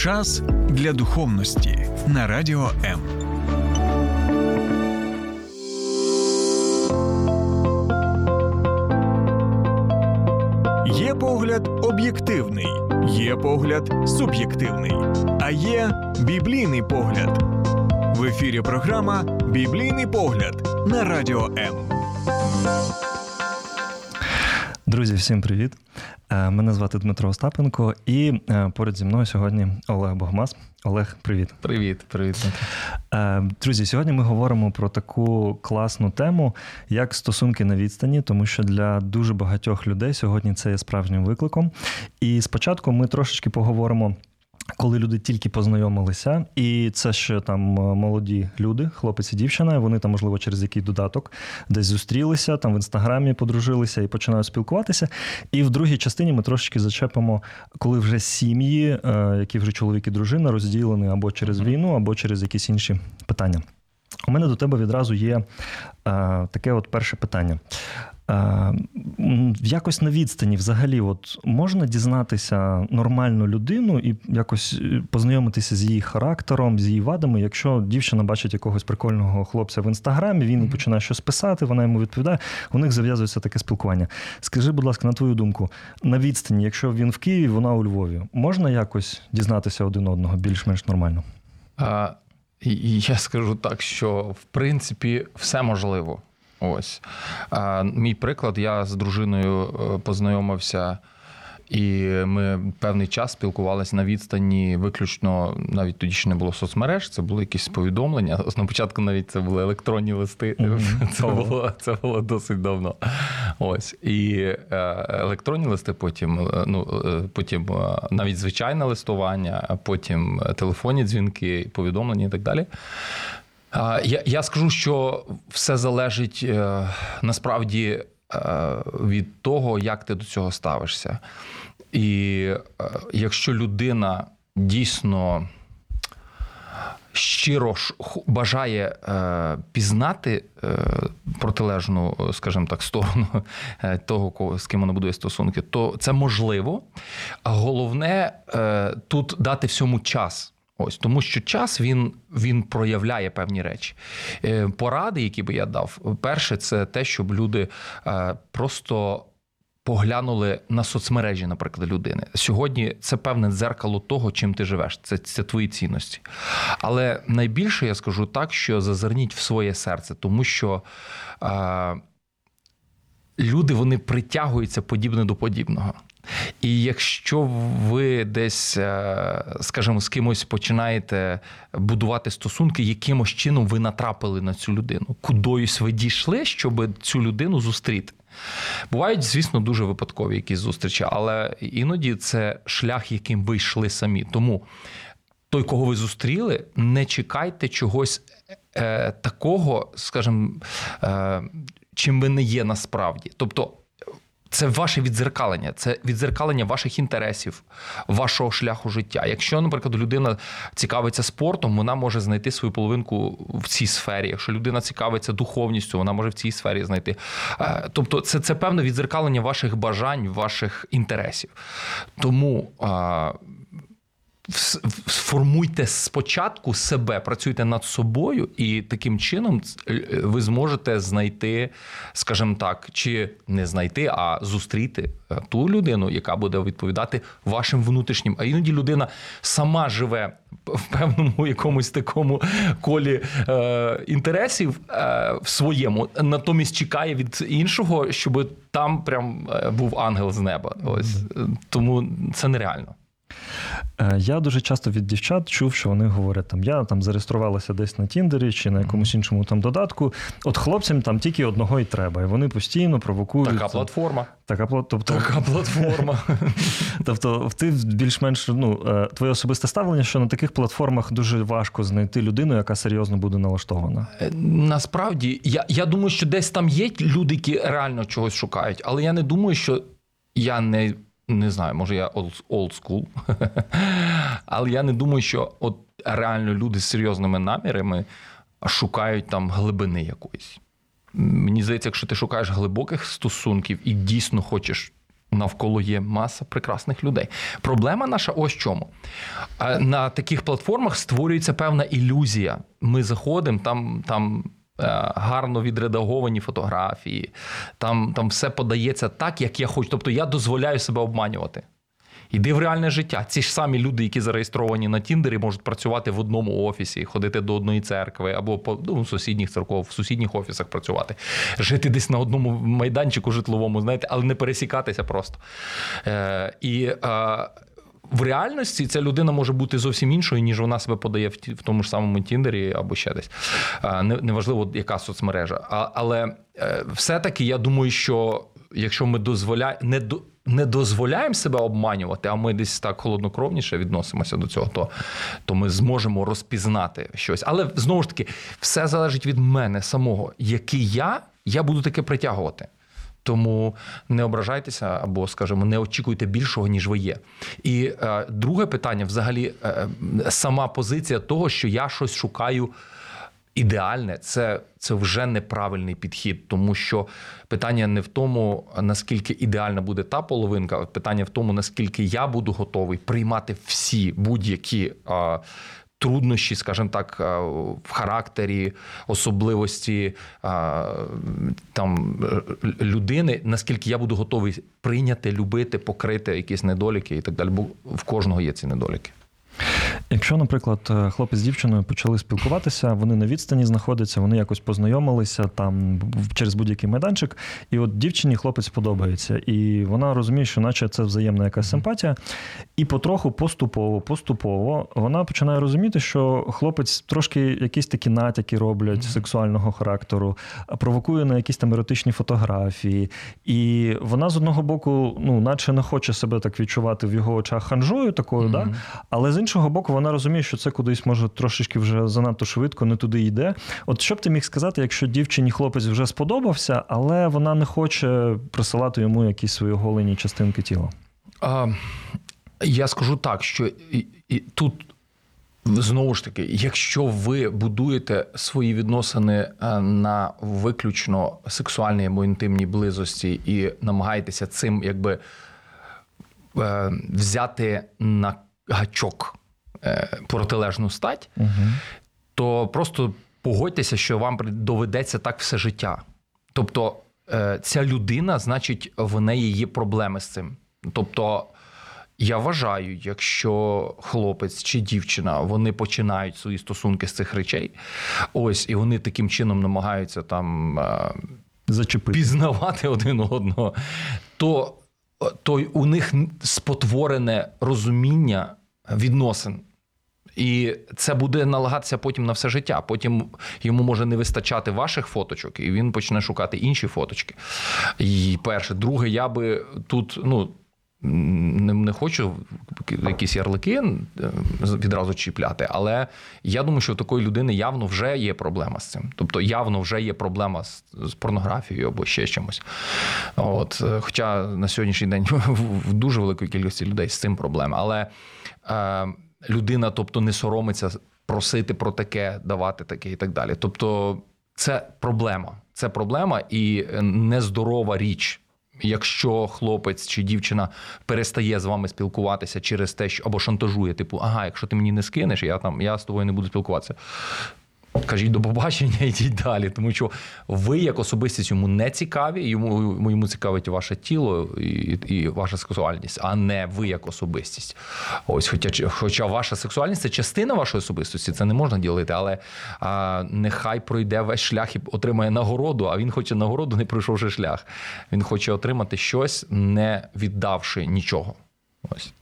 Час для духовності на радіо М. Є погляд об'єктивний, є погляд суб'єктивний, а є біблійний погляд. В ефірі програма Біблійний погляд на радіо М. Друзі, всім привіт! Е, мене звати Дмитро Остапенко, і е, поряд зі мною сьогодні Олег Богмас. Олег, привіт. Привіт, привіт. Е, друзі, сьогодні ми говоримо про таку класну тему, як стосунки на відстані, тому що для дуже багатьох людей сьогодні це є справжнім викликом. І спочатку ми трошечки поговоримо. Коли люди тільки познайомилися, і це ще там е, молоді люди, хлопець і дівчина, вони там, можливо, через який додаток десь зустрілися, там в інстаграмі подружилися і починають спілкуватися. І в другій частині ми трошечки зачепимо, коли вже сім'ї, е, які вже чоловік і дружина, розділені або через війну, або через якісь інші питання. У мене до тебе відразу є е, таке от перше питання. Е, якось на відстані взагалі от можна дізнатися нормальну людину і якось е, познайомитися з її характером, з її вадами, якщо дівчина бачить якогось прикольного хлопця в інстаграмі, він mm-hmm. починає щось писати, вона йому відповідає, у них зав'язується таке спілкування. Скажи, будь ласка, на твою думку, на відстані, якщо він в Києві, вона у Львові, можна якось дізнатися один одного більш-менш нормально? А, Я скажу так, що в принципі все можливо. Ось мій приклад, я з дружиною е, познайомився. І ми певний час спілкувалися на відстані, виключно навіть тоді ще не було соцмереж, це були якісь повідомлення. На початку навіть це були електронні листи. Mm-hmm. Це було це було досить давно. Ось і е, електронні листи, потім е, ну потім навіть звичайне листування, потім телефонні дзвінки, повідомлення і так далі. Я я скажу, що все залежить е, насправді е, від того, як ти до цього ставишся. І е, якщо людина дійсно щиро бажає пізнати протилежну, скажімо так, сторону того, з ким вона будує стосунки, то це можливо. Головне тут дати всьому час. Ось тому, що час він він проявляє певні речі. Е, поради, які би я дав, перше, це те, щоб люди е, просто. Поглянули на соцмережі, наприклад, людини. Сьогодні це певне дзеркало того, чим ти живеш. Це це твої цінності. Але найбільше я скажу так, що зазирніть в своє серце, тому що е, люди вони притягуються подібне до подібного. І якщо ви десь, е, скажімо, з кимось починаєте будувати стосунки, якимось чином ви натрапили на цю людину, кудись ви дійшли, щоб цю людину зустріти. Бувають, звісно, дуже випадкові якісь зустрічі, але іноді це шлях, яким ви йшли самі. Тому той, кого ви зустріли, не чекайте чогось е, такого, скажімо, е, чим ви не є насправді. Тобто. Це ваше відзеркалення, це відзеркалення ваших інтересів, вашого шляху життя. Якщо, наприклад, людина цікавиться спортом, вона може знайти свою половинку в цій сфері. Якщо людина цікавиться духовністю, вона може в цій сфері знайти. Е, тобто, це це певне відзеркалення ваших бажань, ваших інтересів. Тому сформуйте спочатку себе, працюйте над собою, і таким чином е, ви зможете знайти, скажімо так, чи не знайти, а зустріти е, ту людину, яка буде відповідати вашим внутрішнім. А іноді людина сама живе в певному якомусь такому колі е, інтересів е, в своєму, натомість чекає від іншого, щоб там прям е, був ангел з неба. Ось тому це нереально. Е, я дуже часто від дівчат чув, що вони говорять, там я там зареєструвалася десь на Тіндері чи на якомусь іншому там додатку. От хлопцям там тільки одного і треба, і вони постійно провокують. Така платформа. Така тобто, така платформа. Тобто, ти більш-менш ну, е, твоє особисте ставлення, що на таких платформах дуже важко знайти людину, яка серйозно буде налаштована. Е, насправді, я, я думаю, що десь там є люди, які реально чогось шукають, але я не думаю, що я не не знаю, може я old school, але я не думаю, що от реально люди з серйозними намірами шукають там глибини якоїсь. Мені здається, якщо ти шукаєш глибоких стосунків і дійсно хочеш Навколо є маса прекрасних людей. Проблема наша ось чому. На таких платформах створюється певна ілюзія. Ми заходимо, там там е, гарно відредаговані фотографії, там там все подається так, як я хочу. Тобто я дозволяю себе обманювати. Іди в реальне життя. Ці ж самі люди, які зареєстровані на Тіндері, можуть працювати в одному офісі, ходити до одної церкви або по ну, сусідніх церков, в сусідніх офісах працювати, жити десь на одному майданчику житловому, знаєте, але не пересікатися просто. Е, І е, в реальності ця людина може бути зовсім іншою, ніж вона себе подає в в тому ж самому Тіндері або ще десь. Е, неважливо, яка соцмережа. А, Але е, все-таки я думаю, що якщо ми дозволяємо не до не дозволяємо себе обманювати, а ми десь так холоднокровніше відносимося до цього, то то ми зможемо розпізнати щось. Але знову ж таки, все залежить від мене самого. Який я, я буду таке притягувати. Тому не ображайтеся або, скажімо, не очікуйте більшого, ніж ви є. І е, друге питання взагалі, е, сама позиція того, що я щось шукаю ідеальне, це це вже неправильний підхід, тому що питання не в тому, наскільки ідеальна буде та половинка, питання в тому, наскільки я буду готовий приймати всі будь-які. А, Труднощі, скажімо так, в характері, особливості там людини, наскільки я буду готовий прийняти, любити, покрити якісь недоліки і так далі. Бо в кожного є ці недоліки. Якщо, наприклад, е, хлопець з дівчиною почали спілкуватися, вони на відстані знаходяться, вони якось познайомилися там через будь-який майданчик, і от дівчині хлопець подобається, і вона розуміє, що наче це взаємна якась симпатія, і потроху, поступово, поступово вона починає розуміти, що хлопець трошки якісь такі натяки роблять mm-hmm. сексуального характеру, провокує на якісь там еротичні фотографії, і вона з одного боку, ну, наче не хоче себе так відчувати в його очах ханжою такою, mm-hmm. да? але з іншого боку, вона розуміє, що це кудись може трошечки вже занадто швидко, не туди йде. От що б ти міг сказати, якщо дівчині хлопець вже сподобався, але вона не хоче присилати йому якісь свої оголені частинки тіла? А, Я скажу так, що і, і тут. Знову ж таки, якщо ви будуєте свої відносини е, на виключно сексуальній або інтимній близості і намагаєтеся цим якби е, взяти на гачок протилежну стать, угу. то просто погодьтеся, що вам доведеться так все життя. Тобто, е, ця людина, значить, в неї є проблеми з цим. Тобто. Я вважаю, якщо хлопець чи дівчина вони починають свої стосунки з цих речей, ось і вони таким чином намагаються там е, Зачепити. пізнавати один одного, то то у них спотворене розуміння відносин і це буде налагатися потім на все життя. Потім йому може не вистачати ваших фоточок, і він почне шукати інші фоточки. І перше, друге, я би тут, ну. Не не хочу якісь ярлики е, відразу чіпляти, але я думаю, що у такої людини явно вже є проблема з цим. Тобто явно вже є проблема з, з порнографією або ще чимось. От, е, Хоча на сьогоднішній день в дуже великої кількості людей з цим проблема. Але е, людина, тобто, не соромиться просити про таке, давати таке і так далі. Тобто, це проблема. Це проблема і нездорова річ. Якщо хлопець чи дівчина перестає з вами спілкуватися через те, що або шантажує, типу, ага, якщо ти мені не скинеш, я там я з тобою не буду спілкуватися. Кажіть до побачення, йдіть далі, тому що ви як особистість йому не цікаві, йому йому цікавить ваше тіло і і ваша сексуальність, а не ви як особистість. Ось, хоча хоча ваша сексуальність це частина вашої особистості, це не можна ділити, але а, нехай пройде весь шлях і отримає нагороду. А він хоче нагороду, не пройшовши шлях. Він хоче отримати щось, не віддавши нічого. Ось.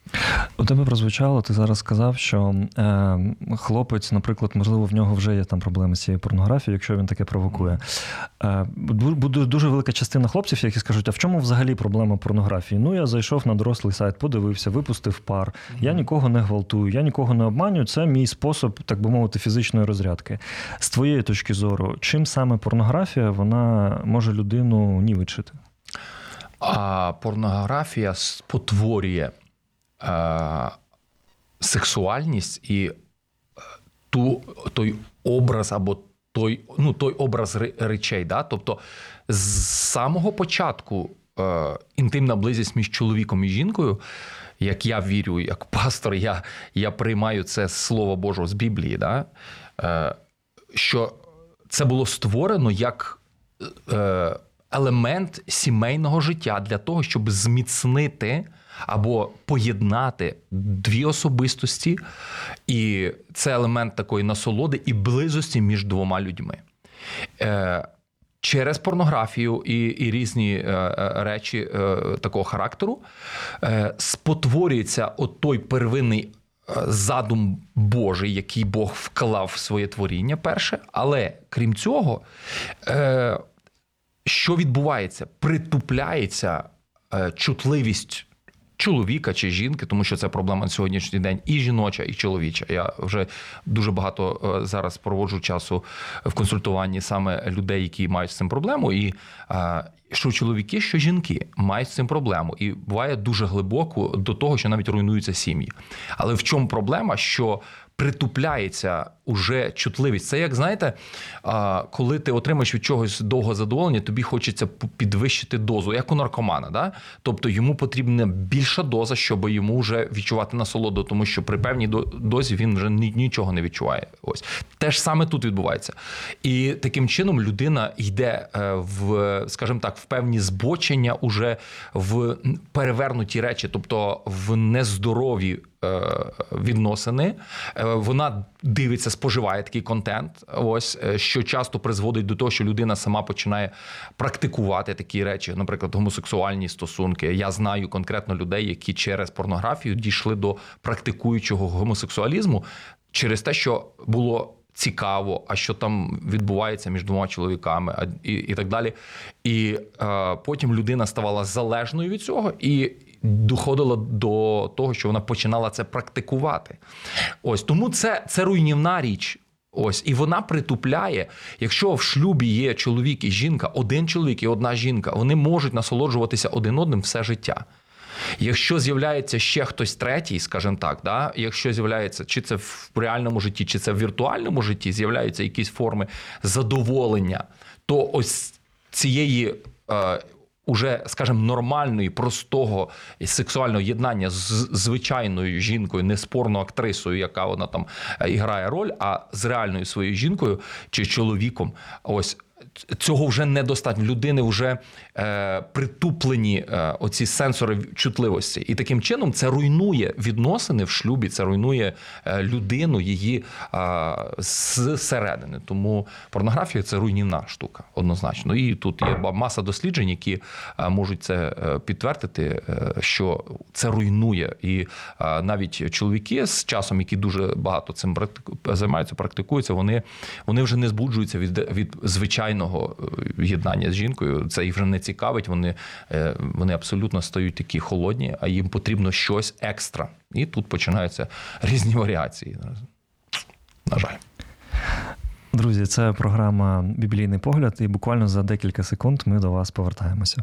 У тебе прозвучало, ти зараз сказав, що е, хлопець, наприклад, можливо, в нього вже є там проблеми з цією порнографією, якщо він таке провокує. Е, Буде дуже велика частина хлопців, які скажуть, а в чому взагалі проблема порнографії? Ну, я зайшов на дорослий сайт, подивився, випустив пар. Я нікого не гвалтую, я нікого не обманюю. Це мій спосіб, так би мовити, фізичної розрядки. З твоєї точки зору, чим саме порнографія вона може людину нівечити? А порнографія спотворює Е, сексуальність і е, ту, той образ або той ну, той образ речей. Да? Тобто з самого початку е, інтимна близість між чоловіком і жінкою, як я вірю, як пастор, я я приймаю це слово Божого з Біблії, да? е, що це було створено як е, елемент сімейного життя для того, щоб зміцнити. Або поєднати дві особистості, і це елемент такої насолоди і близості між двома людьми. Е, через порнографію і і різні е, е, речі е, такого характеру е, спотворюється от той первинний е, задум Божий, який Бог вклав в своє творіння, перше. Але крім цього, що відбувається? Притупляється чутливість чоловіка чи жінки, тому що це проблема на сьогоднішній день і жіноча, і чоловіча. Я вже дуже багато е, зараз проводжу часу в консультуванні саме людей, які мають з цим проблему, і е, що чоловіки, що жінки мають з цим проблему, і буває дуже глибоко до того, що навіть руйнуються сім'ї. Але в чому проблема? Що притупляється уже чутливість. Це як знаєте, коли ти отримаєш від чогось довго задоволення, тобі хочеться підвищити дозу, як у наркомана. Да? Тобто йому потрібна більша доза, щоб йому вже відчувати насолоду, тому що при певній дозі він вже нічого не відчуває. Ось те ж саме тут відбувається. І таким чином людина йде е, в, скажімо так, в певні збочення уже в перевернуті речі, тобто в нездорові. Е, відносини е, вона дивиться споживає такий контент. Ось е, що часто призводить до того, що людина сама починає практикувати такі речі, наприклад, гомосексуальні стосунки. Я знаю конкретно людей, які через порнографію дійшли до практикуючого гомосексуалізму через те, що було. Цікаво, а що там відбувається між двома чоловіками, і і так далі. І е, потім людина ставала залежною від цього, і доходило до того, що вона починала це практикувати. Ось тому це, це руйнівна річ. Ось і вона притупляє. Якщо в шлюбі є чоловік і жінка, один чоловік і одна жінка, вони можуть насолоджуватися один одним все життя. Якщо з'являється ще хтось третій, скажімо так, да, якщо з'являється, чи це в реальному житті, чи це в віртуальному житті, з'являються якісь форми задоволення, то ось цієї е, уже, скажімо, нормальної, простого сексуального єднання з звичайною жінкою, не спорно актрисою, яка вона там е, грає роль, а з реальною своєю жінкою чи чоловіком. Ось цього вже недостатньо. Людини вже е, притуплені е, оці сенсори чутливості, і таким чином це руйнує відносини в шлюбі, це руйнує е, людину її е, зсередини. Тому порнографія це руйнівна штука, однозначно. І тут є маса досліджень, які е, можуть це е, підтвердити, е, що це руйнує. І навіть чоловіки з часом, які дуже багато цим займаються, практикуються, вони, вони вже не збуджуються від від звичайного сексуального е, єднання з жінкою. Це їх вже не цікавить. Вони е, вони абсолютно стають такі холодні, а їм потрібно щось екстра. І тут починаються різні варіації. На жаль. Друзі, це програма Біблійний погляд, і буквально за декілька секунд ми до вас повертаємося.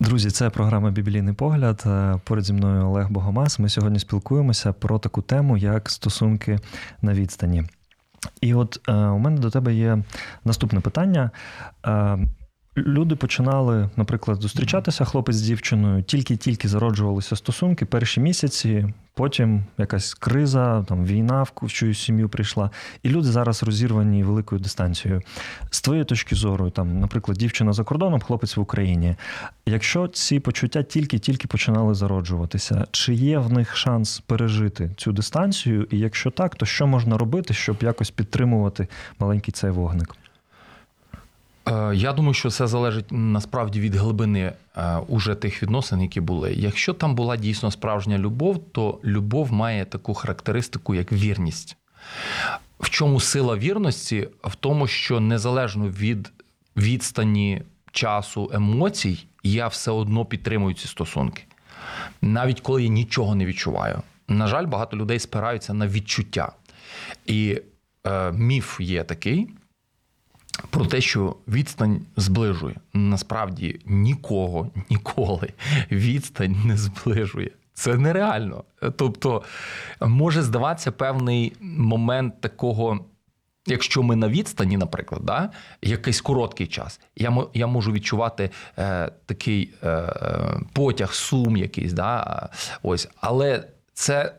Друзі, це програма Біблійний погляд. Е, поряд зі мною Олег Богомаз. Ми сьогодні спілкуємося про таку тему, як стосунки на відстані. І от е, у мене до тебе є наступне питання. Е, люди починали, наприклад, зустрічатися хлопець з дівчиною, тільки-тільки зароджувалися стосунки перші місяці, потім якась криза, там війна в чиюсь сім'ю прийшла, і люди зараз розірвані великою дистанцією. З твоєї точки зору, там, наприклад, дівчина за кордоном, хлопець в Україні. Якщо ці почуття тільки-тільки починали зароджуватися, чи є в них шанс пережити цю дистанцію? І якщо так, то що можна робити, щоб якось підтримувати маленький цей вогник? Е, я думаю, що це залежить насправді від глибини е, уже тих відносин, які були. Якщо там була дійсно справжня любов, то любов має таку характеристику, як вірність. В чому сила вірності? В тому, що незалежно від відстані часу емоцій, я все одно підтримую ці стосунки. Навіть коли я нічого не відчуваю. На жаль, багато людей спираються на відчуття. І е, міф є такий про те, що відстань зближує. Насправді нікого ніколи відстань не зближує. Це нереально. Тобто може здаватися певний момент такого. Якщо ми на відстані, наприклад, да, якийсь короткий час, я я можу відчувати е, такий е, потяг, сум якийсь, да, ось, але це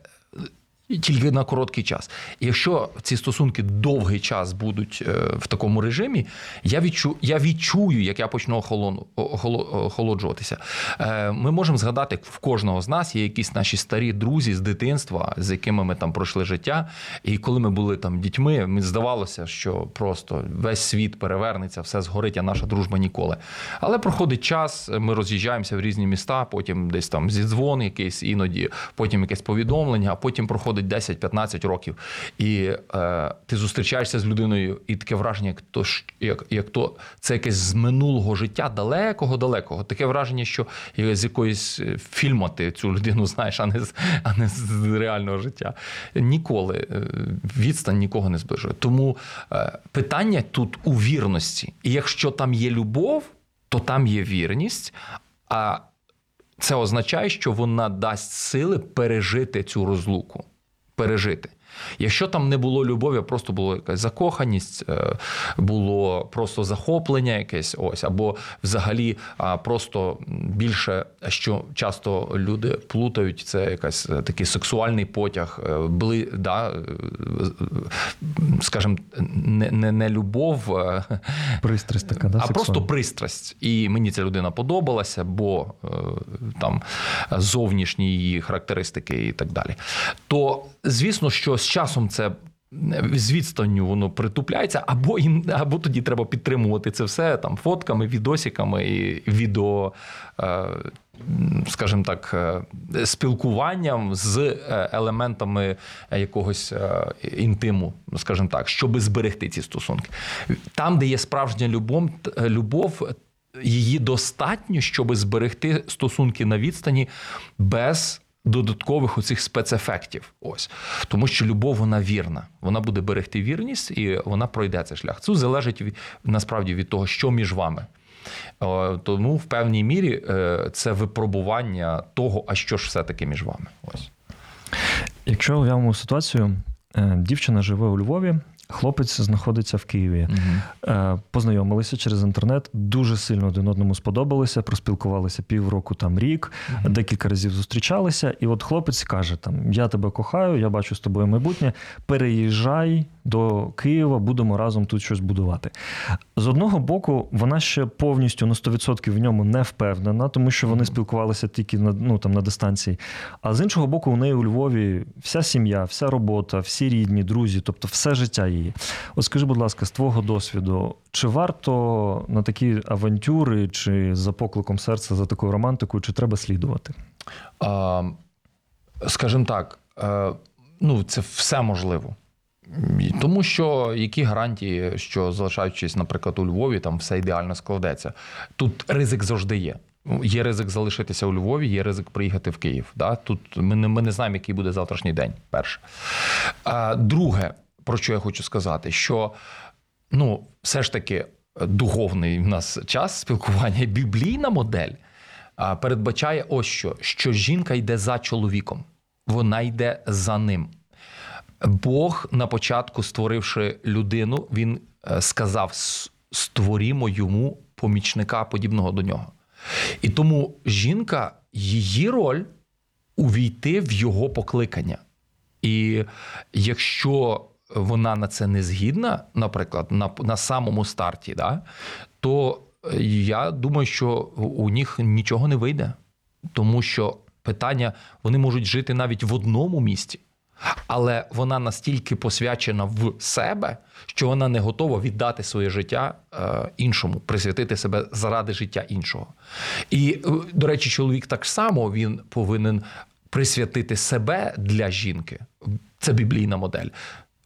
тільки на короткий час. Якщо ці стосунки довгий час будуть е, в такому режимі, я відчу, я відчую, як я почну охолону, охолоджуватися. Е, ми можемо згадати, в кожного з нас є якісь наші старі друзі з дитинства, з якими ми там пройшли життя. І коли ми були там дітьми, мені здавалося, що просто весь світ перевернеться, все згорить, а наша дружба ніколи. Але проходить час, ми роз'їжджаємося в різні міста, потім десь там зідзвон якийсь, іноді, потім якесь повідомлення, а потім проходить проходить 10-15 років, і е, ти зустрічаєшся з людиною, і таке враження, як то як, як то це якесь з минулого життя, далекого, далекого. Таке враження, що з якоїсь е, фільму ти цю людину знаєш, а не з а не з реального життя. Ніколи е, відстань нікого не зближує. Тому е, питання тут у вірності. І якщо там є любов, то там є вірність. А це означає, що вона дасть сили пережити цю розлуку пережити. Якщо там не було любові, просто було якась закоханість, е, було просто захоплення, якесь ось, або взагалі просто більше, що часто люди плутають, це якась е, такий сексуальний потяг, е, бли, да, скажімо, не не, не любов, пристрасть така, да, а просто пристрасть. І мені ця людина подобалася, бо там зовнішні її характеристики і так далі. То звісно, що з часом це. З відстанню воно притупляється, або їм, або тоді треба підтримувати це все там фотками, відосиками і відео, е, скажімо так, е, спілкуванням з е, елементами якогось інтиму, скажімо так, щоб зберегти ці стосунки. Там, де є справжня любов, любов, її достатньо, щоб зберегти стосунки на відстані без додаткових оцих спецефектів. Ось тому, що любов вона вірна, вона буде берегти вірність і вона пройде цей шлях. Це залежить насправді від того, що між вами. Тому в певній мірі е, це випробування того, а що ж все-таки між вами. Ось. Якщо уявимо ситуацію, е, дівчина живе у Львові, Хлопець знаходиться в Києві. uh Познайомилися через інтернет, дуже сильно один одному сподобалися, проспілкувалися півроку, там рік, uh декілька разів зустрічалися. І от хлопець каже: там Я тебе кохаю, я бачу з тобою майбутнє. Переїжджай до Києва, будемо разом тут щось будувати. З одного боку, вона ще повністю на 100% в ньому не впевнена, тому що вони спілкувалися тільки на ну там на дистанції. А з іншого боку, у неї у Львові вся сім'я, вся робота, всі рідні, друзі, тобто все життя її. От скажи, будь ласка, з твого досвіду, чи варто на такі авантюри, чи за покликом серця за такою романтикою, чи треба слідувати? А, Скажімо так, е, ну це все можливо. Тому що які гарантії, що залишаючись, наприклад, у Львові, там все ідеально складеться. Тут ризик завжди є. Є ризик залишитися у Львові, є ризик приїхати в Київ. Да? Тут ми не ми не знаємо, який буде завтрашній день. Перше. Друге, про що я хочу сказати, що ну, все ж таки духовний в нас час спілкування, біблійна модель передбачає ось що: що жінка йде за чоловіком, вона йде за ним. Бог на початку, створивши людину, він е, сказав: створімо йому помічника подібного до нього. І тому жінка, її роль увійти в його покликання. І якщо вона на це не згідна, наприклад, на на самому старті, да, то я думаю, що у них нічого не вийде, тому що питання вони можуть жити навіть в одному місті але вона настільки посвячена в себе, що вона не готова віддати своє життя е, іншому, присвятити себе заради життя іншого. І, е, до речі, чоловік так само він повинен присвятити себе для жінки. Це біблійна модель.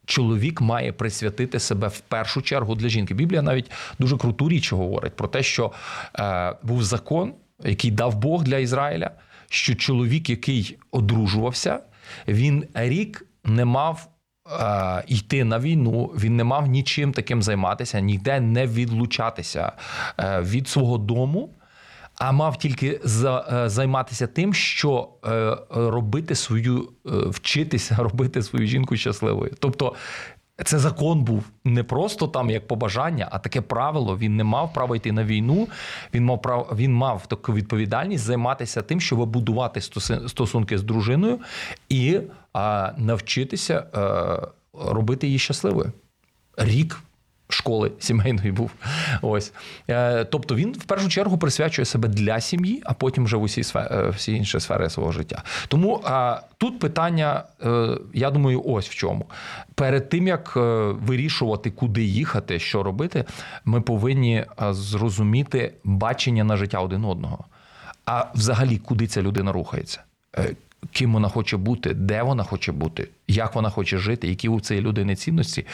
Чоловік має присвятити себе в першу чергу для жінки. Біблія навіть дуже круту річ говорить про те, що е, був закон, який дав Бог для Ізраїля, що чоловік, який одружувався, він рік не мав. е, Йти на війну, він не мав нічим таким займатися, ніде не відлучатися е, від свого дому, а мав тільки за, е, займатися тим, що е, робити свою, е, вчитися робити свою жінку щасливою. Тобто це закон був не просто там як побажання, а таке правило. Він не мав права йти на війну. Він мав право, він мав таку відповідальність займатися тим, щоб будувати стосунки з дружиною і а, навчитися е, робити її щасливою. Рік школи сімейної був. Ось. Е, Тобто він в першу чергу присвячує себе для сім'ї, а потім вже в усі, сфе- е, всі інші сфери свого життя. Тому тут питання, е, я думаю, ось в чому. Перед тим як вирішувати, куди їхати, що робити, ми повинні зрозуміти бачення на життя один одного. А взагалі, куди ця людина рухається? Ким вона хоче бути, де вона хоче бути, як вона хоче жити, які у цієї людини цінності,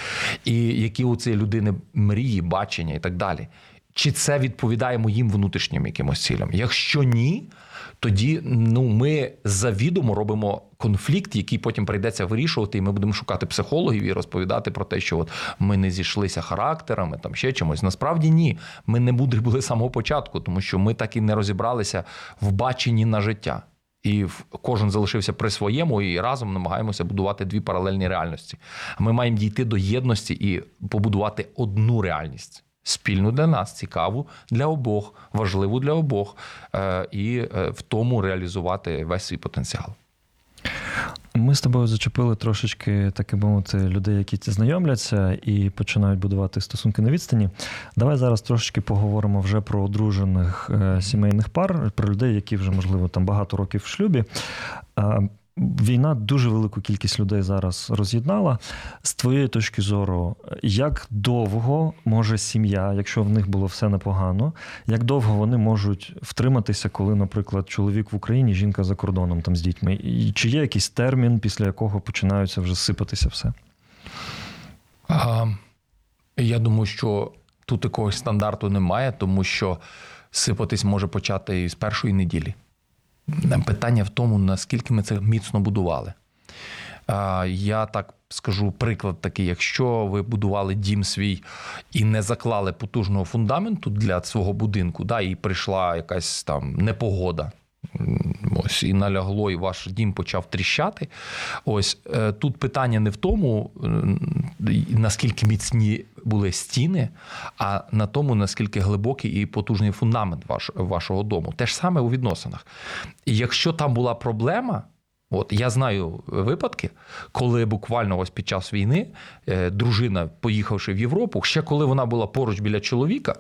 і які у цієї людини мрії, бачення і так далі. Чи це відповідає моїм внутрішнім якимось цілям? Якщо ні, тоді ну, ми завідомо робимо конфлікт, який потім прийдеться вирішувати, і ми будемо шукати психологів і розповідати про те, що от ми не зійшлися характерами, там ще чимось. Насправді ні. Ми не мудрі були з самого початку, тому що ми так і не розібралися в баченні на життя. І кожен залишився при своєму, і разом намагаємося будувати дві паралельні реальності. Ми маємо дійти до єдності і побудувати одну реальність. Спільну для нас, цікаву для обох, важливу для обох, е, і е, в тому реалізувати весь свій потенціал. Ми з тобою зачепили трошечки, так би мовити, людей, які знайомляться і починають будувати стосунки на відстані. Давай зараз трошечки поговоримо вже про одружених е, сімейних пар, про людей, які вже, можливо, там багато років в шлюбі. Війна дуже велику кількість людей зараз роз'єднала. З твоєї точки зору, як довго може сім'я, якщо в них було все непогано, як довго вони можуть втриматися, коли, наприклад, чоловік в Україні, жінка за кордоном там з дітьми? І чи є якийсь термін, після якого починаються вже сипатися все? А, я думаю, що тут якогось стандарту немає, тому що сипатись може почати і з першої неділі. Питання в тому, наскільки ми це міцно будували. Я так скажу приклад такий: якщо ви будували дім свій і не заклали потужного фундаменту для свого будинку, да, і прийшла якась там непогода. Ось і налягло, і ваш дім почав тріщати. Ось е, тут питання не в тому, наскільки міцні були стіни, а на тому, наскільки глибокий і потужний фундамент ваш, вашого дому. Те ж саме у відносинах. І якщо там була проблема, От я знаю випадки, коли буквально ось під час війни е, дружина, поїхавши в Європу, ще коли вона була поруч біля чоловіка,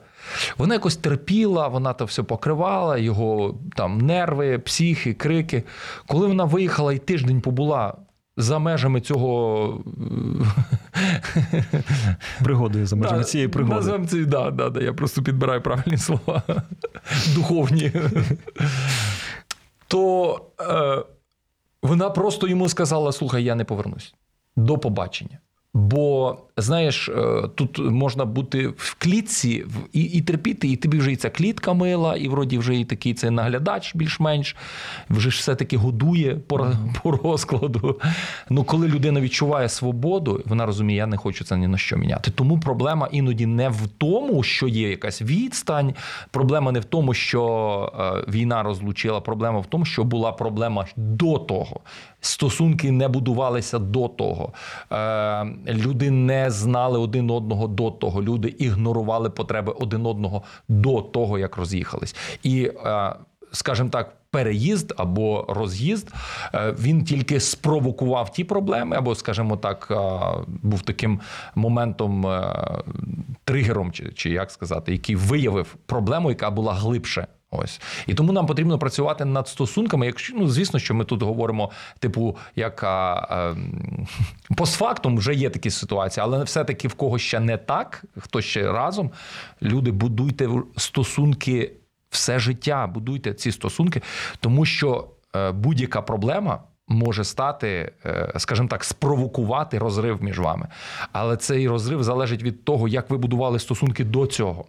вона якось терпіла, вона то все покривала, його там нерви, психи, крики. Коли вона виїхала і тиждень побула за межами цього Пригодою за межами Да, цієї пригоди. Це, да, да, да, я просто підбираю правильні слова. Духовні. То е, вона просто йому сказала: слухай, я не повернусь. До побачення. Бо, знаєш, е, тут можна бути в клітці і, і терпіти, і тобі вже і ця клітка мила, і вроді вже і такий це наглядач більш-менш, вже ж все-таки годує по, по розкладу. Ну, коли людина відчуває свободу, вона розуміє, я не хочу це ні на що міняти. Тому проблема іноді не в тому, що є якась відстань, проблема не в тому, що е, війна розлучила, проблема в тому, що була проблема до того. Стосунки не будувалися до того. Люди не знали один одного до того. Люди ігнорували потреби один одного до того, як роз'їхались. І, е, скажімо так, переїзд або роз'їзд е, він тільки спровокував ті проблеми, або, скажімо так, е, був таким моментом тригером, чи, чи як сказати, який виявив проблему, яка була глибше. Ось і тому нам потрібно працювати над стосунками. Якщо ну звісно, що ми тут говоримо, типу, як а, ем, постфактум вже є такі ситуації, але все-таки в кого ще не так, хто ще разом, люди будуйте стосунки все життя, будуйте ці стосунки, тому що е, будь-яка проблема може стати, е, скажімо так, спровокувати розрив між вами. Але цей розрив залежить від того, як ви будували стосунки до цього.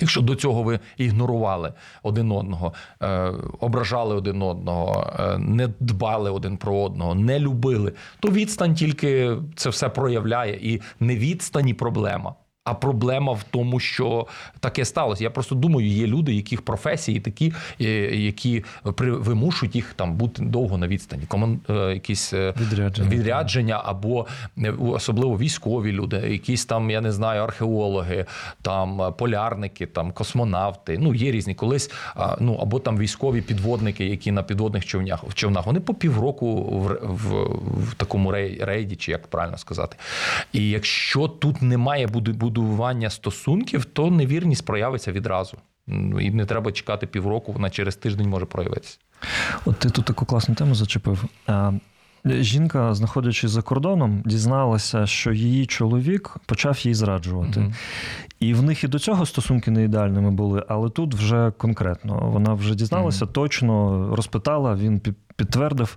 Якщо до цього ви ігнорували один одного, е, ображали один одного, е, не дбали один про одного, не любили, то відстань тільки це все проявляє, і не відстані проблема. А проблема в тому, що таке сталося. Я просто думаю, є люди, яких професії такі, е, які вимушують їх там бути довго на відстані. Коман... е, якісь е, Відрядження. відрядження або особливо військові люди, якісь там, я не знаю, археологи, там полярники, там космонавти. Ну є різні колись. Ну або там військові підводники, які на підводних човнях в човнах. Вони по півроку в, в, в такому рей- рейді, чи як правильно сказати. І якщо тут немає буду- будування стосунків, то невірність проявиться відразу. Ну, І не треба чекати півроку, вона через тиждень може проявитися. От ти тут таку класну тему зачепив. Жінка, знаходячись за кордоном, дізналася, що її чоловік почав їй зраджувати. Мгм. І в них і до цього стосунки не ідеальними були, але тут вже конкретно. Вона вже дізналася, точно розпитала, він підтвердив.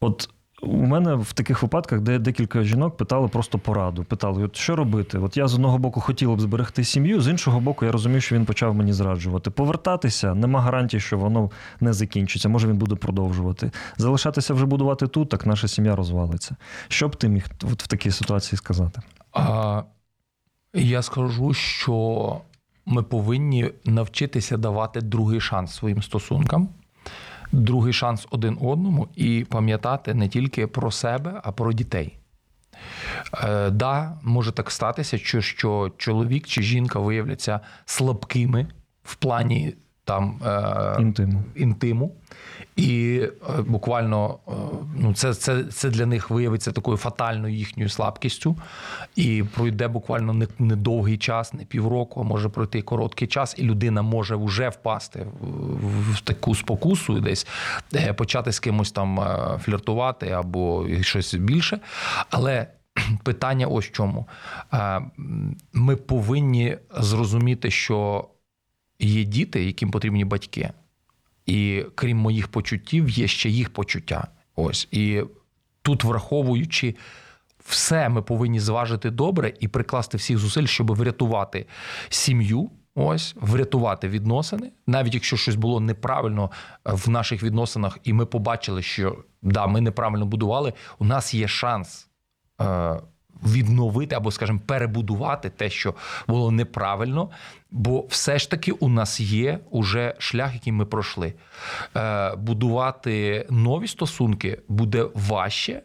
От у мене в таких випадках, де декілька жінок питали просто пораду. Питали, от що робити? От я з одного боку хотіла б зберегти сім'ю, з іншого боку, я розумію, що він почав мені зраджувати. Повертатися нема гарантії, що воно не закінчиться. Може, він буде продовжувати. Залишатися вже будувати тут, так наша сім'я розвалиться. Що б ти міг от в такій ситуації сказати? А, я скажу, що ми повинні навчитися давати другий шанс своїм стосункам, другий шанс один одному і пам'ятати не тільки про себе, а про дітей. Е, да, може так статися, що, що чоловік чи жінка виявляться слабкими в плані там е, Інтиму. інтиму. І е, буквально е, ну, це, це, це для них виявиться такою фатальною їхньою слабкістю. І пройде буквально не, не довгий час, не півроку, а може пройти короткий час, і людина може вже впасти в, в таку спокусу, десь е, почати з кимось там е, фліртувати або щось більше. Але питання ось в чому. Е, Ми повинні зрозуміти, що є діти, яким потрібні батьки. І крім моїх почуттів, є ще їх почуття. Ось. І тут, враховуючи все, ми повинні зважити добре і прикласти всіх зусиль, щоб врятувати сім'ю. Ось врятувати відносини, навіть якщо щось було неправильно в наших відносинах, і ми побачили, що да, ми неправильно будували. У нас є шанс е, відновити або, скажімо, перебудувати те, що було неправильно. Бо все ж таки у нас є уже шлях, який ми пройшли. Е, будувати нові стосунки буде важче.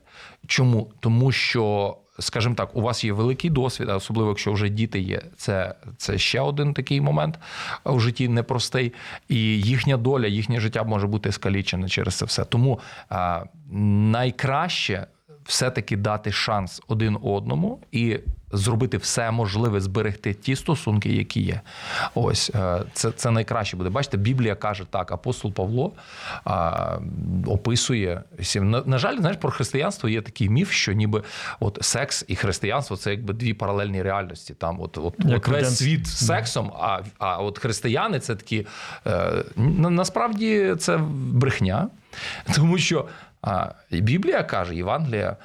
Чому? Тому що. Скажімо так, у вас є великий досвід, особливо якщо вже діти є. Це, це ще один такий момент у житті непростий, і їхня доля, їхнє життя може бути скалічене через це все. Тому а, найкраще все-таки дати шанс один одному і зробити все можливе, зберегти ті стосунки, які є. Ось е, це це найкраще буде. Бачите, Біблія каже так, апостол Павло а, описує сім- на, на жаль, знаєш, про християнство є такий міф, що ніби от секс і християнство це якби дві паралельні реальності. Там от, от, Як от весь світ з сексом, а, а от християни це такі е, на, насправді це брехня, тому що. Біблія каже, Євангелія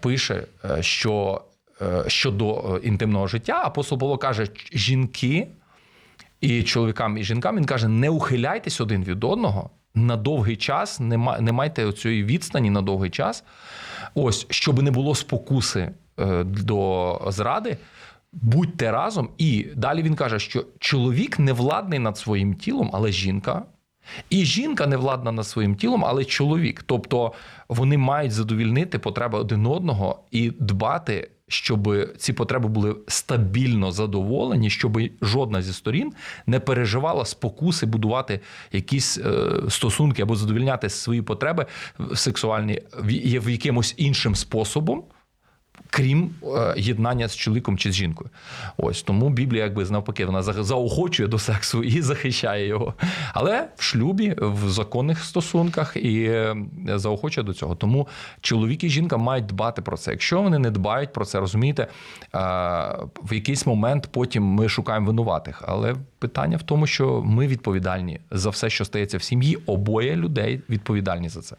пише, е, що е, щодо е, інтимного життя, апостол Павло каже, жінки і чоловікам, і жінкам він каже: не ухиляйтесь один від одного на довгий час, не, майте цієї відстані на довгий час. Ось, щоб не було спокуси до зради. Будьте разом, і далі він каже, що чоловік не владний над своїм тілом, але жінка. І жінка не владна над своїм тілом, але чоловік. Тобто вони мають задовільнити потреби один одного і дбати, щоб ці потреби були стабільно задоволені, щоб жодна зі сторін не переживала спокуси будувати якісь е, стосунки або задовільняти свої потреби сексуальні в, є- в якимось іншим способом. Крім е, єднання з чоловіком чи з жінкою, ось тому Біблія, якби навпаки, вона заохочує до сексу і захищає його. Але в шлюбі, в законних стосунках і е, заохочує до цього. Тому чоловік і жінка мають дбати про це. Якщо вони не дбають про це, розумієте, е, в якийсь момент потім ми шукаємо винуватих. Але питання в тому, що ми відповідальні за все, що стається в сім'ї, обоє людей відповідальні за це.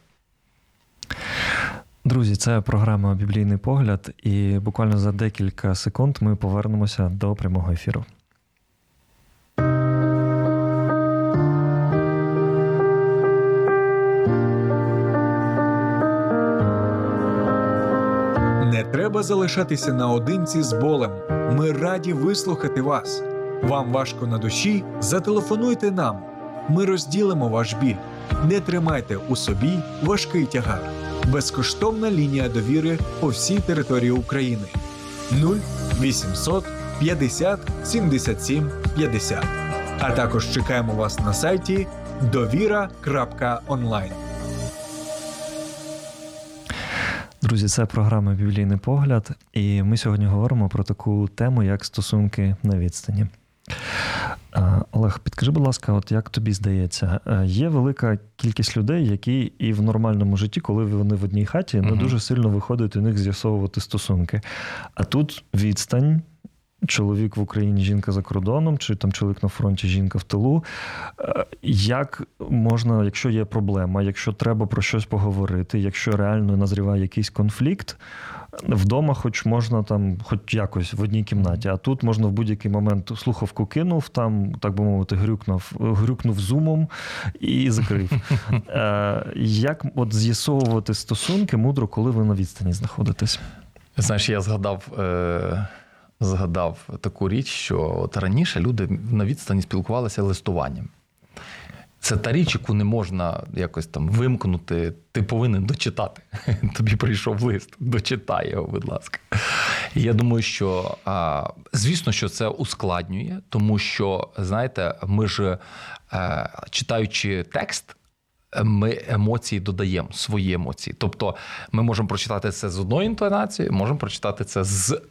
Друзі, це програма Біблійний погляд, і буквально за декілька секунд ми повернемося до прямого ефіру. Не треба залишатися наодинці з болем. Ми раді вислухати вас. Вам важко на душі? Зателефонуйте нам. Ми розділимо ваш біль. Не тримайте у собі важкий тягар. Безкоштовна лінія довіри по всій території України 0800 50 77 50. А також чекаємо вас на сайті довіра.онлайн. Друзі, це програма Біблійний погляд, і ми сьогодні говоримо про таку тему, як стосунки на відстані. Олег, підкажи, будь ласка, от як тобі здається, е, є велика кількість людей, які і в нормальному житті, коли вони в одній хаті, не дуже сильно виходить у них з'ясовувати стосунки. А тут відстань, чоловік в Україні, жінка за кордоном, чи там чоловік на фронті, жінка в тилу. Е, як можна, якщо є проблема, якщо треба про щось поговорити, якщо реально назріває якийсь конфлікт, вдома, хоч можна там, хоч якось в одній кімнаті, а тут можна в будь-який момент слухавку кинув, там, так би мовити, грюкнув, грюкнув зумом і закрив. Е, як от з'ясовувати стосунки мудро, коли ви на відстані знаходитесь? Знаєш, я згадав. Е згадав таку річ, що от раніше люди на відстані спілкувалися листуванням. Це та річ, яку не можна якось там вимкнути. Ти повинен дочитати. Тобі прийшов лист, дочитай його, будь ласка. Я думаю, що звісно, що це ускладнює, тому що, знаєте, ми ж е, читаючи текст. Ми емоції додаємо свої емоції. Тобто ми можемо прочитати це з одної інтонації, можемо прочитати це з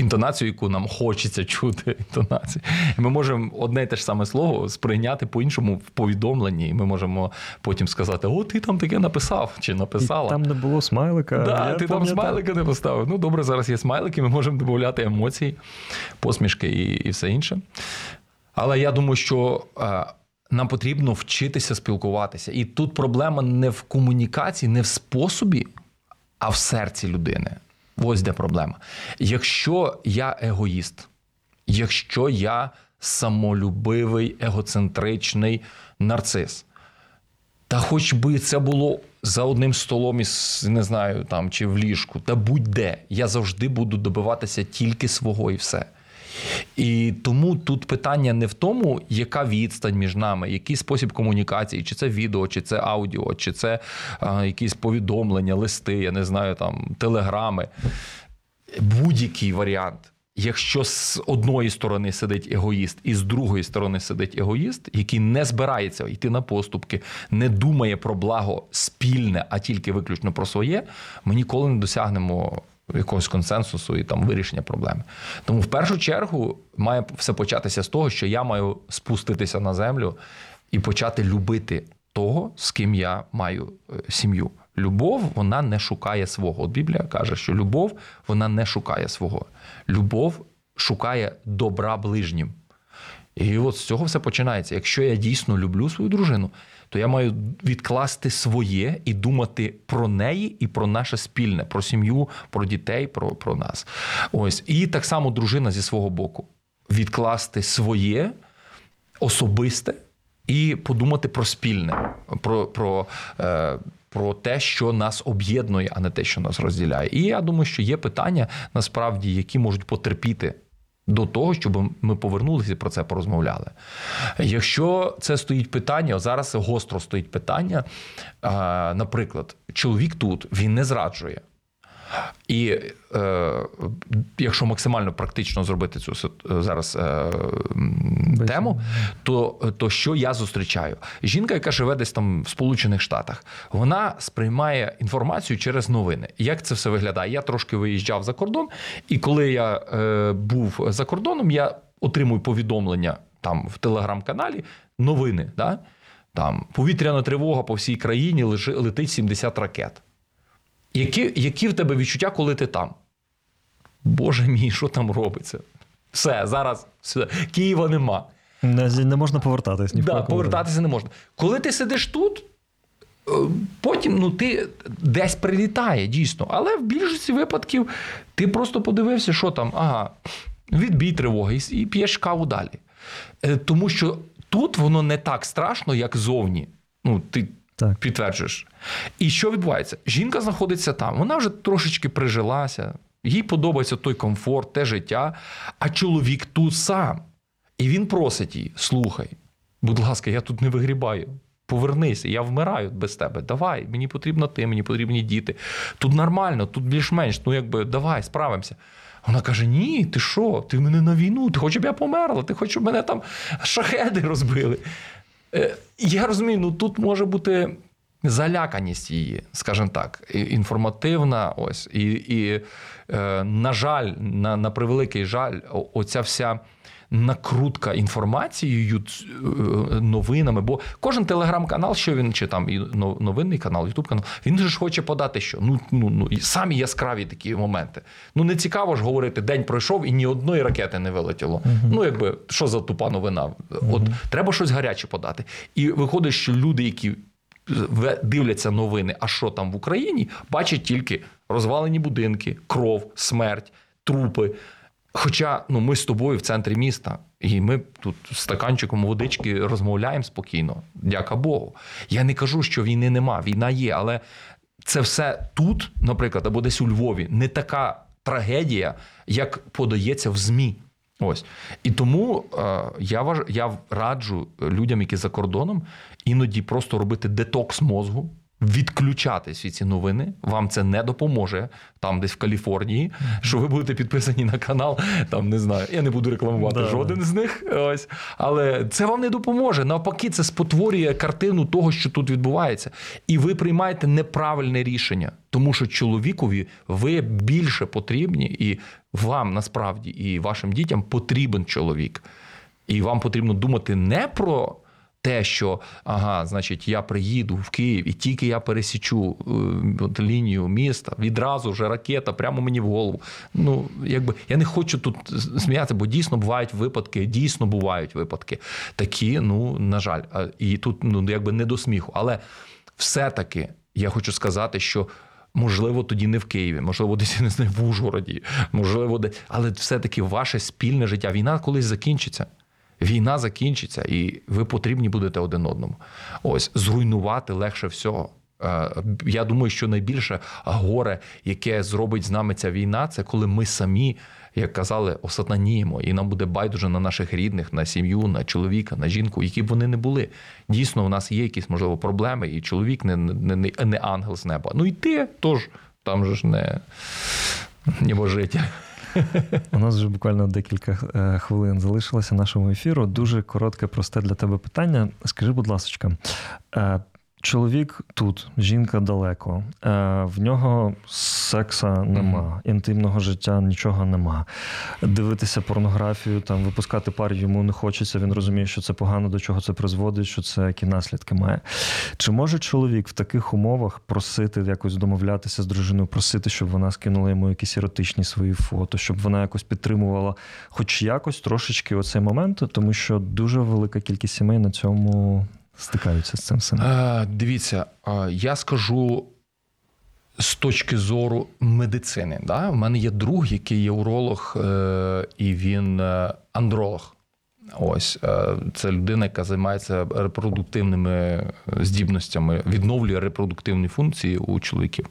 інтонацію, яку нам хочеться чути. інтонацію. Ми можемо одне і те ж саме слово сприйняти по-іншому в повідомленні, і ми можемо потім сказати: О, ти там таке написав чи написала. І Там не було смайлика. Да, Ти там смайлика не поставив. Ну, добре, зараз є смайлики, ми можемо додати емоції, посмішки і, і все інше. Але я думаю, що. Е, нам потрібно вчитися спілкуватися. І тут проблема не в комунікації, не в способі, а в серці людини. Ось де проблема. Якщо я егоїст, якщо я самолюбивий, егоцентричний нарцис, та хоч би це було за одним столом із не знаю там чи в ліжку, та будь-де, я завжди буду добиватися тільки свого і все. І тому тут питання не в тому, яка відстань між нами, який спосіб комунікації, чи це відео, чи це аудіо, чи це а, якісь повідомлення, листи, я не знаю, там телеграми. Будь-який варіант. Якщо з одної сторони сидить егоїст, і з другої сторони сидить егоїст, який не збирається йти на поступки, не думає про благо спільне, а тільки виключно про своє, ми ніколи не досягнемо якогось консенсусу і там вирішення проблеми. Тому в першу чергу має все початися з того, що я маю спуститися на землю і почати любити того, з ким я маю е, сім'ю. Любов вона не шукає свого. От Біблія каже, що любов вона не шукає свого. Любов шукає добра ближнім. І от з цього все починається. Якщо я дійсно люблю свою дружину, то я маю відкласти своє і думати про неї і про наше спільне, про сім'ю, про дітей, про, про нас. Ось. І так само дружина зі свого боку. Відкласти своє особисте і подумати про спільне, про, про, е, про те, що нас об'єднує, а не те, що нас розділяє. І я думаю, що є питання насправді, які можуть потерпіти до того, щоб ми повернулися про це порозмовляли. Якщо це стоїть питання, зараз гостро стоїть питання, наприклад, чоловік тут він не зраджує. І е, якщо максимально практично зробити цю зараз е, тему, то то що я зустрічаю? Жінка, яка живе десь там в Сполучених Штатах, вона сприймає інформацію через новини. Як це все виглядає? Я трошки виїжджав за кордон, і коли я е, був за кордоном, я отримую повідомлення там в телеграм-каналі новини. Да? Там повітряна тривога по всій країні летить 70 ракет. Які які в тебе відчуття, коли ти там? Боже мій, що там робиться? Все, зараз все. Києва нема. Не не можна повертатись. Ні да, повертатися не можна. Коли ти сидиш тут, е, Потім ну, ти десь прилітає дійсно, але в більшості випадків ти просто подивився, що там, ага, відбій тривоги і, п'єш каву далі. Е, Тому що тут воно не так страшно, як зовні. Ну, ти Так. підтверджуєш. І що відбувається? Жінка знаходиться там, вона вже трошечки прижилася, їй подобається той комфорт, те життя, а чоловік тут сам. І він просить її: слухай, будь ласка, я тут не вигрібаю. Повернися, я вмираю без тебе. Давай, мені потрібно ти, мені потрібні діти. Тут нормально, тут більш-менш, ну якби давай, справимося. Вона каже: Ні, ти що? Ти мене на війну, ти хочеш, щоб я померла, ти хочеш, щоб мене там шахеди розбили. Е, Я розумію, ну тут може бути заляканість її, скажімо так, інформативна. Ось і, і е, на жаль, на, на превеликий жаль, оця вся. Накрутка інформацією, е, новинами, бо кожен телеграм-канал, що він чи там і но- новинний канал, ютуб канал, він же ж хоче подати, що ну ну ну і самі яскраві такі моменти. Ну не цікаво ж говорити, день пройшов і ні одної ракети не вилетіло. Ну якби що за тупа новина? От треба щось гаряче подати. І виходить, що люди, які ве- дивляться новини, а що там в Україні, бачать тільки розвалені будинки, кров, смерть, трупи. Хоча ну, ми з тобою в центрі міста, і ми тут з стаканчиком водички розмовляємо спокійно, дяка Богу. Я не кажу, що війни нема, війна є, але це все тут, наприклад, або десь у Львові, не така трагедія, як подається в ЗМІ. Ось. І тому е, я, важ... я раджу людям, які за кордоном, іноді просто робити детокс мозгу, відключати всі ці новини. Вам це не допоможе там, десь в Каліфорнії, що ви будете підписані на канал. Там не знаю, я не буду рекламувати Да. жоден з них. Ось. Але це вам не допоможе. Навпаки, це спотворює картину того, що тут відбувається. І ви приймаєте неправильне рішення, тому що чоловікові ви більше потрібні, і вам насправді і вашим дітям потрібен чоловік. І вам потрібно думати не про те, що ага, значить, я приїду в Київ і тільки я пересічу е, от лінію міста, відразу вже ракета прямо мені в голову. Ну, якби я не хочу тут сміятися, бо дійсно бувають випадки, дійсно бувають випадки. Такі, ну на жаль, і тут ну якби не до сміху. Але все-таки я хочу сказати, що. Можливо, тоді не в Києві, можливо, десь я не знаю, в Ужгороді, можливо, де, але все-таки ваше спільне життя. Війна колись закінчиться. Війна закінчиться, і ви потрібні будете один одному. Ось зруйнувати легше всього. Е, Я думаю, що найбільше горе, яке зробить з нами ця війна, це коли ми самі, як казали, осатаніємо, і нам буде байдуже на наших рідних, на сім'ю, на чоловіка, на жінку, які б вони не були. Дійсно, у нас є якісь можливо проблеми, і чоловік не, не, не, не ангел з неба. Ну і ти теж там же ж не небожитель. У нас вже буквально декілька е, хвилин залишилося нашому ефіру. Дуже коротке, просте для тебе питання. Скажи, будь ласка, е, чоловік тут, жінка далеко, е, в нього секса нема, інтимного життя нічого нема. Дивитися порнографію, там випускати пар йому не хочеться. Він розуміє, що це погано, до чого це призводить, що це які наслідки має. Чи може чоловік в таких умовах просити якось домовлятися з дружиною, просити, щоб вона скинула йому якісь еротичні свої фото, щоб вона якось підтримувала, хоч якось трошечки оцей момент, тому що дуже велика кількість сімей на цьому стикаються з цим всім. Е, Дивіться, е, я скажу з точки зору медицини. Да? У мене є друг, який є уролог, е, і він андролог. Ось це людина, яка займається репродуктивними здібностями, відновлює репродуктивні функції у чоловіків.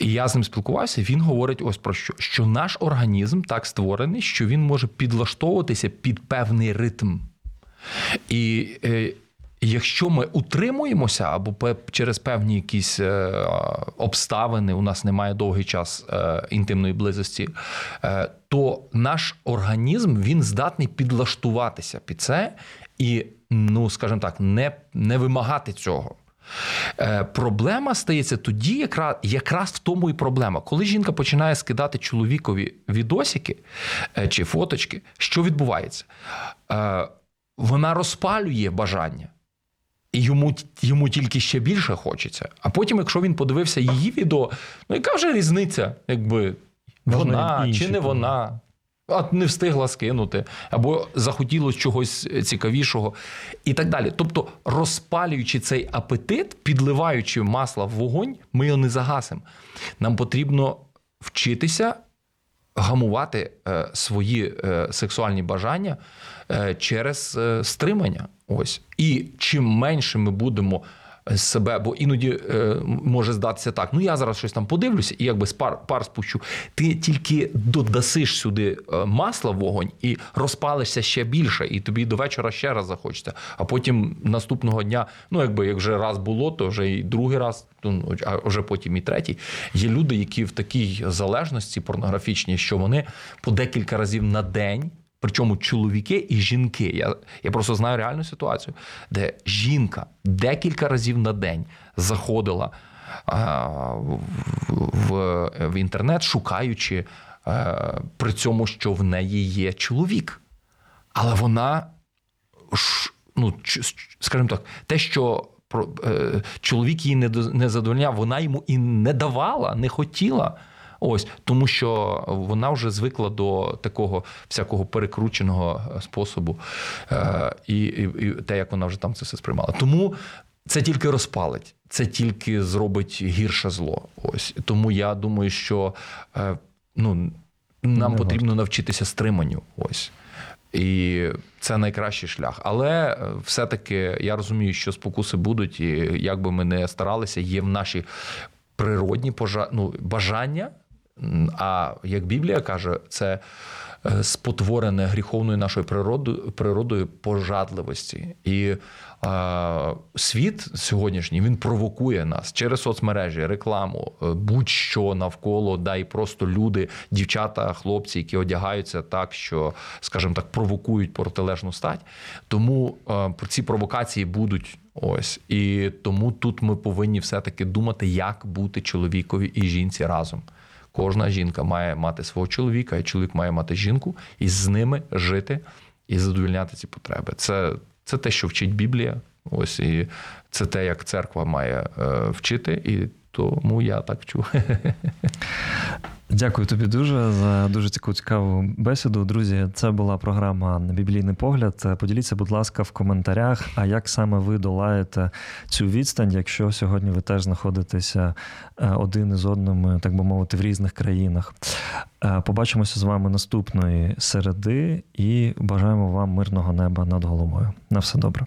І я з ним спілкувався. Він говорить ось про що: що наш організм так створений, що він може підлаштовуватися під певний ритм. І якщо ми утримуємося або через певні якісь е, обставини, у нас немає довгий час е, інтимної близості, е, то наш організм він здатний підлаштуватися під це і, ну скажімо так, не, не вимагати цього. Проблема стається тоді, якраз, якраз в тому і проблема. Коли жінка починає скидати чоловікові відосики чи фоточки, що відбувається? Вона розпалює бажання. І йому, йому тільки ще більше хочеться. А потім, якщо він подивився її відео, ну яка вже різниця, якби вона інші чи не вона? а не встигла скинути, або захотілося чогось цікавішого, і так далі. Тобто, розпалюючи цей апетит, підливаючи масло в вогонь, ми його не загасимо. Нам потрібно вчитися гамувати е, свої е, сексуальні бажання е, через е, стримання. Ось. І чим менше ми будемо себе, бо іноді е, може здатися так: ну я зараз щось там подивлюся, і якби пар, пар спущу. Ти тільки додасиш сюди е, масла в вогонь і розпалишся ще більше, і тобі до вечора ще раз захочеться. А потім наступного дня, ну якби як вже раз було, то вже і другий раз, ну, а вже потім і третій. Є люди, які в такій залежності порнографічній, що вони по декілька разів на день. Причому чоловіки і жінки. Я я просто знаю реальну ситуацію, де жінка декілька разів на день заходила а, в, в, в інтернет, шукаючи а, при цьому, що в неї є чоловік. Але вона, ну, скажімо так, те, що е, чоловік її не задовольняв, вона йому і не давала, не хотіла. Ось тому, що вона вже звикла до такого всякого перекрученого способу, е, і, і, і те, як вона вже там це все сприймала. Тому це тільки розпалить, це тільки зробить гірше зло. Ось тому я думаю, що е, ну, нам Не потрібно навчитися стриманню. Ось. І це найкращий шлях. Але е, все-таки я розумію, що спокуси будуть, і як би ми не старалися, є в нашій природні пожа... ну, бажання. А як Біблія каже, це е, спотворене гріховною нашою природою, природою пожадливості. І е, світ сьогоднішній він провокує нас через соцмережі, рекламу, е, будь-що навколо, да і просто люди, дівчата, хлопці, які одягаються так, що, скажімо так, провокують протилежну стать. Тому е, ці провокації будуть. Ось і тому тут ми повинні все-таки думати, як бути чоловікові і жінці разом. Кожна жінка має мати свого чоловіка, і чоловік має мати жінку, і з ними жити і задовільняти ці потреби. Це, це те, що вчить Біблія. Ось і це те, як церква має е, вчити, і тому я так вчу. Дякую тобі дуже за дуже таку цікаву бесіду. Друзі, це була програма Біблійний погляд. Поділіться, будь ласка, в коментарях. А як саме ви долаєте цю відстань, якщо сьогодні ви теж знаходитеся е, один із одним, так би мовити, в різних країнах? Е, Побачимося з вами наступної середи і бажаємо вам мирного неба над головою. На все добре.